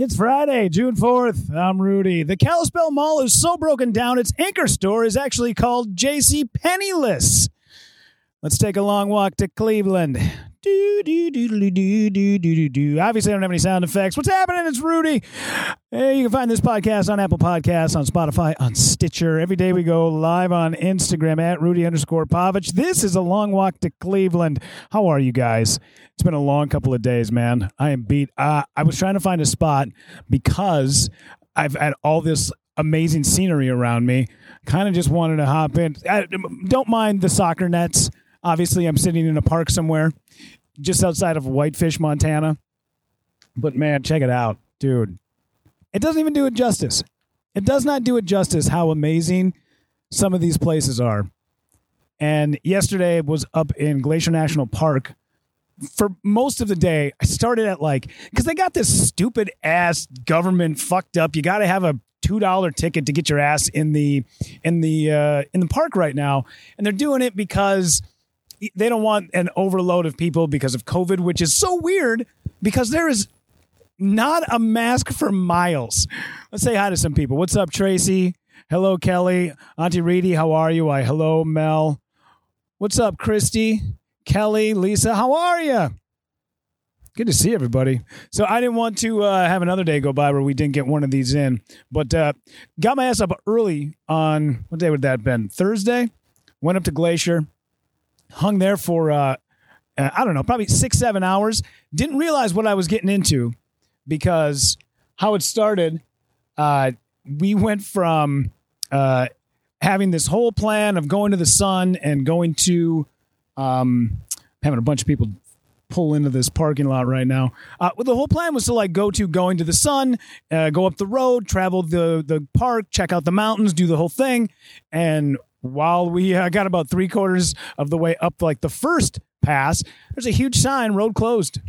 It's Friday, June 4th. I'm Rudy. The Kalispell Mall is so broken down, its anchor store is actually called JC Penniless. Let's take a long walk to Cleveland. Do, do, do, do, do, do, do, do. Obviously, I don't have any sound effects. What's happening? It's Rudy. Hey, you can find this podcast on Apple Podcasts, on Spotify, on Stitcher. Every day we go live on Instagram at Rudy underscore Pavich. This is a long walk to Cleveland. How are you guys? It's been a long couple of days, man. I am beat. Uh, I was trying to find a spot because I've had all this amazing scenery around me. Kind of just wanted to hop in. I, don't mind the soccer nets. Obviously, I'm sitting in a park somewhere just outside of Whitefish, Montana. But man, check it out, dude. It doesn't even do it justice. It does not do it justice how amazing some of these places are. And yesterday was up in Glacier National Park for most of the day. I started at like because they got this stupid ass government fucked up. You got to have a two dollar ticket to get your ass in the in the uh, in the park right now, and they're doing it because they don't want an overload of people because of COVID, which is so weird because there is not a mask for miles. Let's say hi to some people. What's up, Tracy? Hello, Kelly. Auntie Reedy, how are you? I hello, Mel. What's up, Christy? Kelly, Lisa, how are you? Good to see everybody. So I didn't want to uh, have another day go by where we didn't get one of these in, but uh, got my ass up early on what day would that have been? Thursday. Went up to Glacier, hung there for uh, uh, I don't know, probably six seven hours. Didn't realize what I was getting into because how it started. Uh, we went from uh, having this whole plan of going to the sun and going to um, having a bunch of people pull into this parking lot right now. Uh, well, the whole plan was to like go to going to the sun, uh, go up the road, travel the the park, check out the mountains, do the whole thing, and while we uh, got about three quarters of the way up like the first pass there's a huge sign road closed.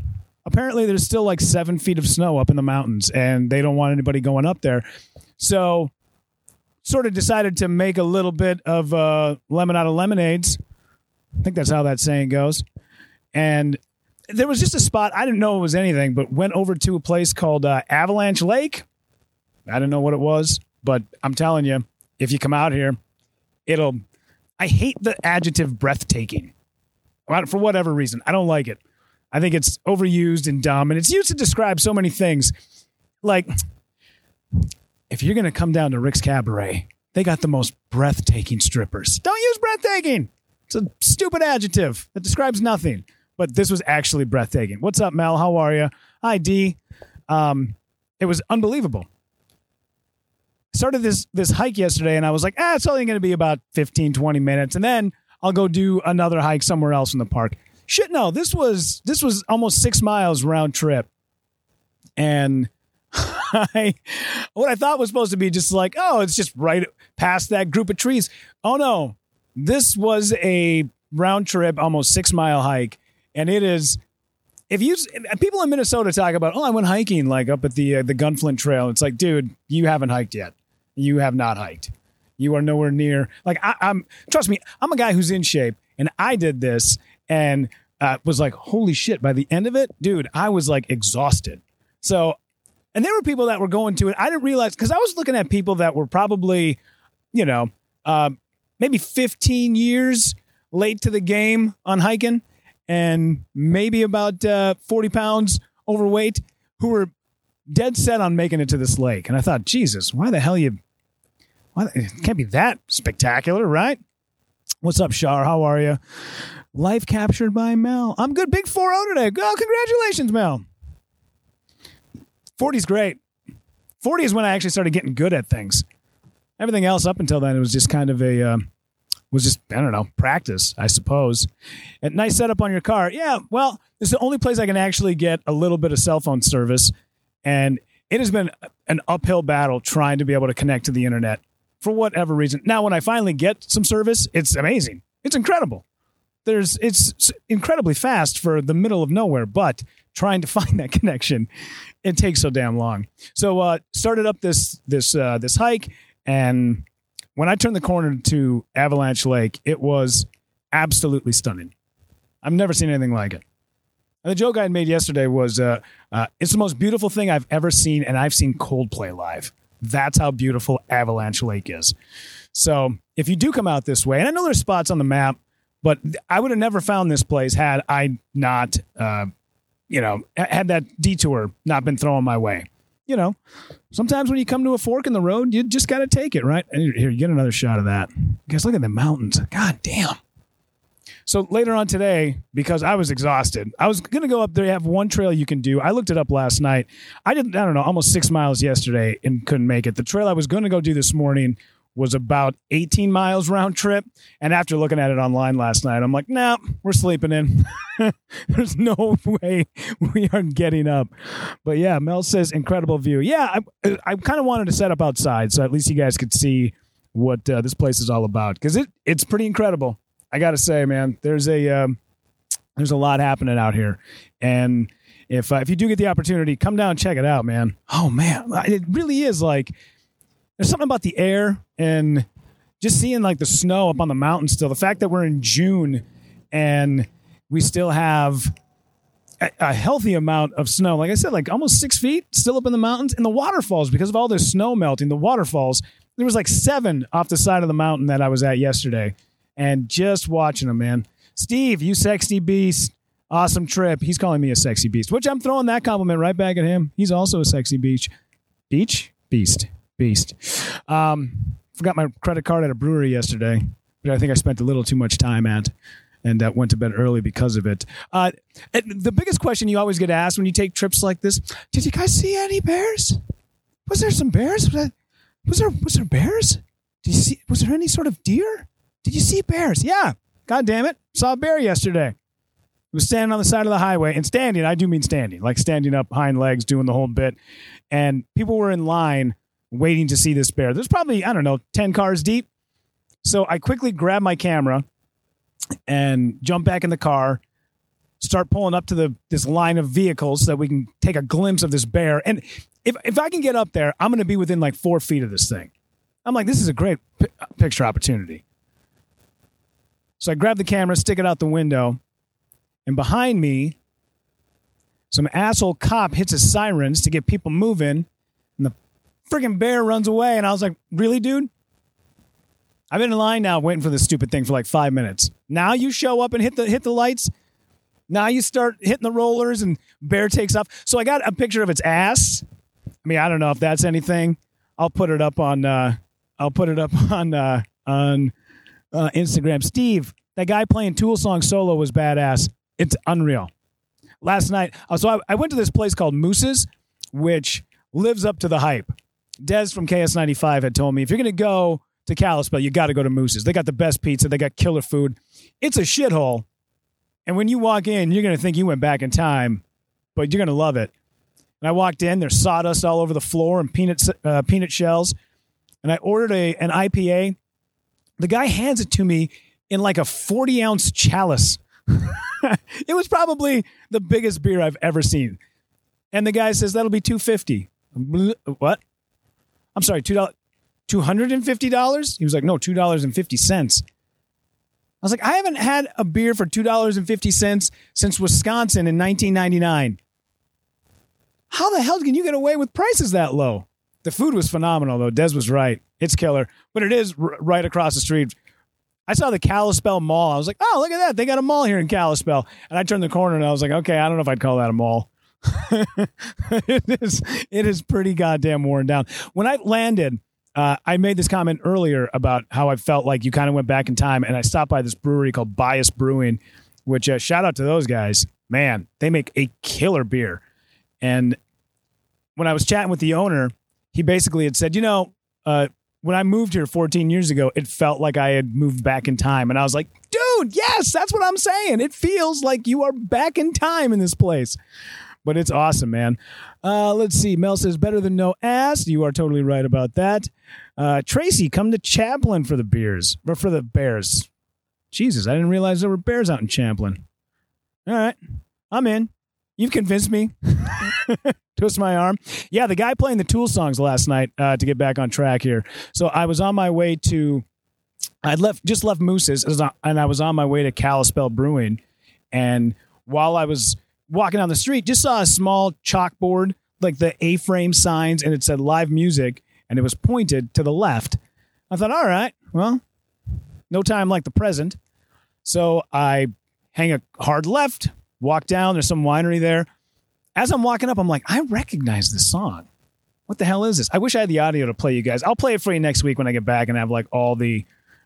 Apparently there's still like seven feet of snow up in the mountains and they don't want anybody going up there. So sort of decided to make a little bit of uh, lemon out of lemonades. I think that's how that saying goes. And there was just a spot i didn't know it was anything but went over to a place called uh, avalanche lake. I didn't know what it was but i'm telling you if you come out here it'll i hate the adjective breathtaking. For whatever reason i don't like it. I think it's overused and dumb and it's used to describe so many things. Like if you're going to come down to rick's cabaret they got the most breathtaking strippers. Don't use breathtaking! It's a stupid adjective that describes nothing. But this was actually breathtaking. What's up mel? How are you hi d. Um, it was unbelievable started this this hike yesterday and I was like, ah, it's only going to be about 15, 20 minutes. And then I'll go do another hike somewhere else in the park. Shit, no, this was this was almost six miles round trip. And I, what I thought was supposed to be just like, oh, it's just right past that group of trees. Oh no, this was a round trip, almost six mile hike. And it is if you people in Minnesota talk about, oh, I went hiking like up at the uh, the Gunflint Trail. It's like, dude, you haven't hiked yet. You have not hiked. You are nowhere near. Like I, am Trust me, I'm a guy who's in shape, and I did this and uh, was like, holy shit! By the end of it, dude, I was like exhausted. So, and there were people that were going to it. I didn't realize because I was looking at people that were probably, you know, uh, maybe 15 years late to the game on hiking and maybe about uh, 40 pounds overweight who were dead set on making it to this lake. And I thought, Jesus, why the hell you it can't be that spectacular, right? What's up, Shar? How are you? Life captured by Mel. I'm good. Big 4 0 today. Oh, congratulations, Mel. 40's great. 40 is when I actually started getting good at things. Everything else up until then, it was just kind of a, uh, was just, I don't know, practice, I suppose. And nice setup on your car. Yeah, well, it's the only place I can actually get a little bit of cell phone service. And it has been an uphill battle trying to be able to connect to the internet for whatever reason. Now, when I finally get some service, it's amazing. It's incredible. There's it's incredibly fast for the middle of nowhere, but trying to find that connection, it takes so damn long. So uh, started up this this uh, this hike, and when I turned the corner to Avalanche Lake, it was absolutely stunning. I've never seen anything like it. And the joke I had made yesterday was uh, uh, it's the most beautiful thing I've ever seen, and I've seen Coldplay live. That's how beautiful Avalanche Lake is. So if you do come out this way, and I know there's spots on the map, but I would have never found this place had I not, uh, you know, had that detour not been thrown my way. You know, sometimes when you come to a fork in the road, you just got to take it, right? Here, you get another shot of that. Guys, look at the mountains. God damn. So later on today, because I was exhausted, I was going to go up there. You have one trail you can do. I looked it up last night. I did, I don't know, almost six miles yesterday and couldn't make it. The trail I was going to go do this morning was about 18 miles round trip. And after looking at it online last night, I'm like, nah, we're sleeping in. There's no way we are getting up. But yeah, Mel says incredible view. Yeah, I, I kind of wanted to set up outside so at least you guys could see what uh, this place is all about because it, it's pretty incredible. I got to say, man, there's a um, there's a lot happening out here, and if uh, if you do get the opportunity, come down and check it out, man. Oh man, it really is like there's something about the air and just seeing like the snow up on the mountain still. The fact that we're in June and we still have a, a healthy amount of snow. Like I said, like almost six feet still up in the mountains. And the waterfalls, because of all this snow melting, the waterfalls, there was like seven off the side of the mountain that I was at yesterday and just watching them, man. Steve, you sexy beast. Awesome trip. He's calling me a sexy beast, which I'm throwing that compliment right back at him. He's also a sexy beach. Beach? Beast. Beast. Um, forgot my credit card at a brewery yesterday, but I think I spent a little too much time at and uh, went to bed early because of it. Uh, the biggest question you always get asked when you take trips like this: Did you guys see any bears? Was there some bears? Was, that, was there was there bears? Did you see? Was there any sort of deer? Did you see bears? Yeah. God damn it. Saw a bear yesterday. He was standing on the side of the highway and standing. I do mean standing, like standing up, hind legs, doing the whole bit. And people were in line waiting to see this bear. There's probably, I don't know, 10 cars deep. So I quickly grab my camera and jump back in the car, start pulling up to the this line of vehicles so that we can take a glimpse of this bear. And if, if I can get up there, I'm going to be within like four feet of this thing. I'm like, this is a great p- picture opportunity. So I grab the camera, stick it out the window, and behind me, some asshole cop hits his sirens to get people moving, and the freaking bear runs away. And I was like, really, dude? I've been in line now waiting for this stupid thing for like five minutes. Now you show up and hit the hit the lights. Now you start hitting the rollers and bear takes off. So I got a picture of its ass. I mean, I don't know if that's anything. I'll put it up on uh I'll put it up on uh on uh, Instagram. Steve, that guy playing Tool song solo was badass. It's unreal. Last night, uh, so I, I went to this place called Moose's, which lives up to the hype. Des from KS95 had told me if you're going to go to Kalispell, you got to go to Moose's. They got the best pizza, they got killer food. It's a shithole. And when you walk in, you're going to think you went back in time, but you're going to love it. And I walked in, there's sawdust all over the floor and peanut, uh, peanut shells. And I ordered a, an IPA the guy hands it to me in like a 40 ounce chalice. it was probably the biggest beer I've ever seen. And the guy says, that'll be 250 What? I'm sorry, $2. $250? He was like, no, $2.50. I was like, I haven't had a beer for $2.50 since Wisconsin in 1999. How the hell can you get away with prices that low? The food was phenomenal, though. Des was right. It's killer, but it is r- right across the street. I saw the Kalispell Mall. I was like, oh, look at that. They got a mall here in Kalispell. And I turned the corner and I was like, okay, I don't know if I'd call that a mall. it is it is pretty goddamn worn down. When I landed, uh, I made this comment earlier about how I felt like you kind of went back in time, and I stopped by this brewery called Bias Brewing, which uh, shout out to those guys. Man, they make a killer beer. And when I was chatting with the owner, he basically had said, you know, uh, when I moved here 14 years ago, it felt like I had moved back in time. And I was like, dude, yes, that's what I'm saying. It feels like you are back in time in this place. But it's awesome, man. Uh, let's see. Mel says, better than no ass. You are totally right about that. Uh, Tracy, come to Champlin for the beers, or for the bears. Jesus, I didn't realize there were bears out in Champlin. All right, I'm in. You've convinced me. Twist my arm. Yeah, the guy playing the Tool songs last night uh, to get back on track here. So I was on my way to, I'd left just left Moose's, and I was on my way to Kalispell Brewing, and while I was walking down the street, just saw a small chalkboard, like the A frame signs, and it said live music, and it was pointed to the left. I thought, all right, well, no time like the present. So I hang a hard left, walk down. There's some winery there. As I'm walking up, I'm like, I recognize this song. What the hell is this? I wish I had the audio to play you guys. I'll play it for you next week when I get back and have like all the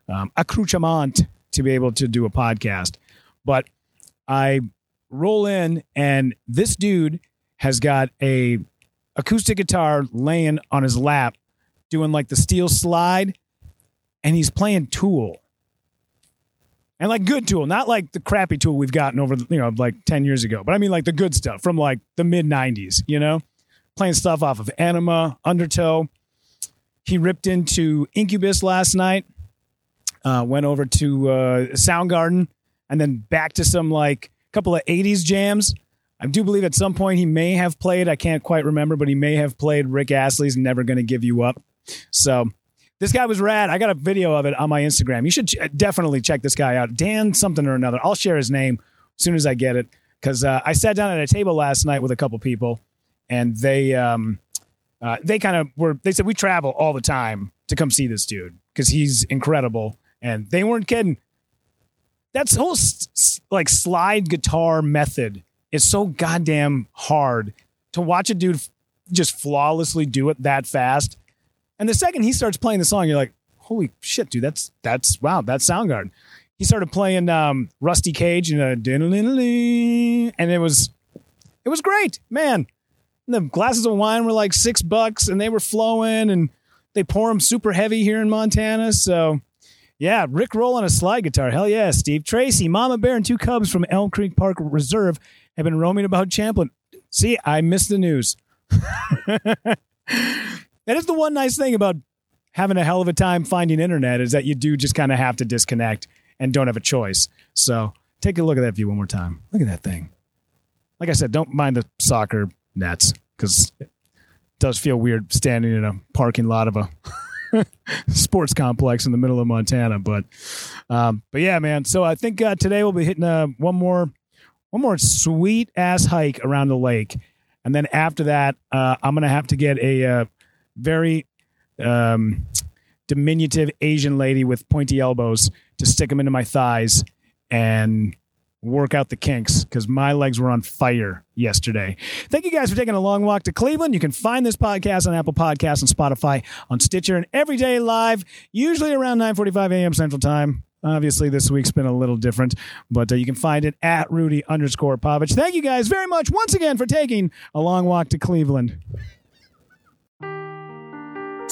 um, accoutrement to be able to do a podcast. But I roll in, and this dude has got a acoustic guitar laying on his lap, doing like the steel slide, and he's playing Tool. And like good tool, not like the crappy tool we've gotten over, you know, like 10 years ago, but I mean like the good stuff from like the mid 90s, you know? Playing stuff off of Ænima, Undertow. He ripped into Incubus last night, uh, went over to uh, Soundgarden, and then back to some like couple of 80s jams. I do believe at some point he may have played, I can't quite remember, but he may have played Rick Astley's Never Gonna Give You Up. So this guy was rad. I got a video of it on my Instagram. You should ch- definitely check this guy out. Dan something or another. I'll share his name as soon as I get it because uh, I sat down at a table last night with a couple people and they um, uh, they kind of were they said we travel all the time to come see this dude because he's incredible and they weren't kidding that's whole s- like slide guitar method is so goddamn hard to watch a dude just flawlessly do it that fast. And the second he starts playing the song, you're like, holy shit, dude, that's that's wow, that's Soundgarden. He started playing um, Rusty Cage and uh, and it was it was great, man. And the glasses of wine were like six bucks, and they were flowing, and they pour them super heavy here in Montana. So yeah, Rick Roll on a slide guitar. Hell yeah, Steve. Tracy, Mama Bear, and two cubs from Elm Creek Park Reserve have been roaming about Champlin. See, I missed the news. that is the one nice thing about having a hell of a time finding internet is that you do just kind of have to disconnect and don't have a choice. So take a look at that view one more time. Look at that thing. Like I said, don't mind the soccer nets because it does feel weird standing in a parking lot of a sports complex in the middle of Montana. But um, but yeah, man. So I think uh, today we'll be hitting uh, one more one more sweet ass hike around the lake, and then after that, uh, I'm gonna have to get a uh, very um, diminutive Asian lady with pointy elbows to stick them into my thighs and work out the kinks because my legs were on fire yesterday. Thank you guys for taking a long walk to Cleveland. You can find this podcast on Apple Podcasts and Spotify, on Stitcher, and every day live, usually around 9:45 a.m. Central Time. Obviously, this week's been a little different, but uh, you can find it at Rudy underscore Pavich. Thank you guys very much once again for taking a long walk to Cleveland.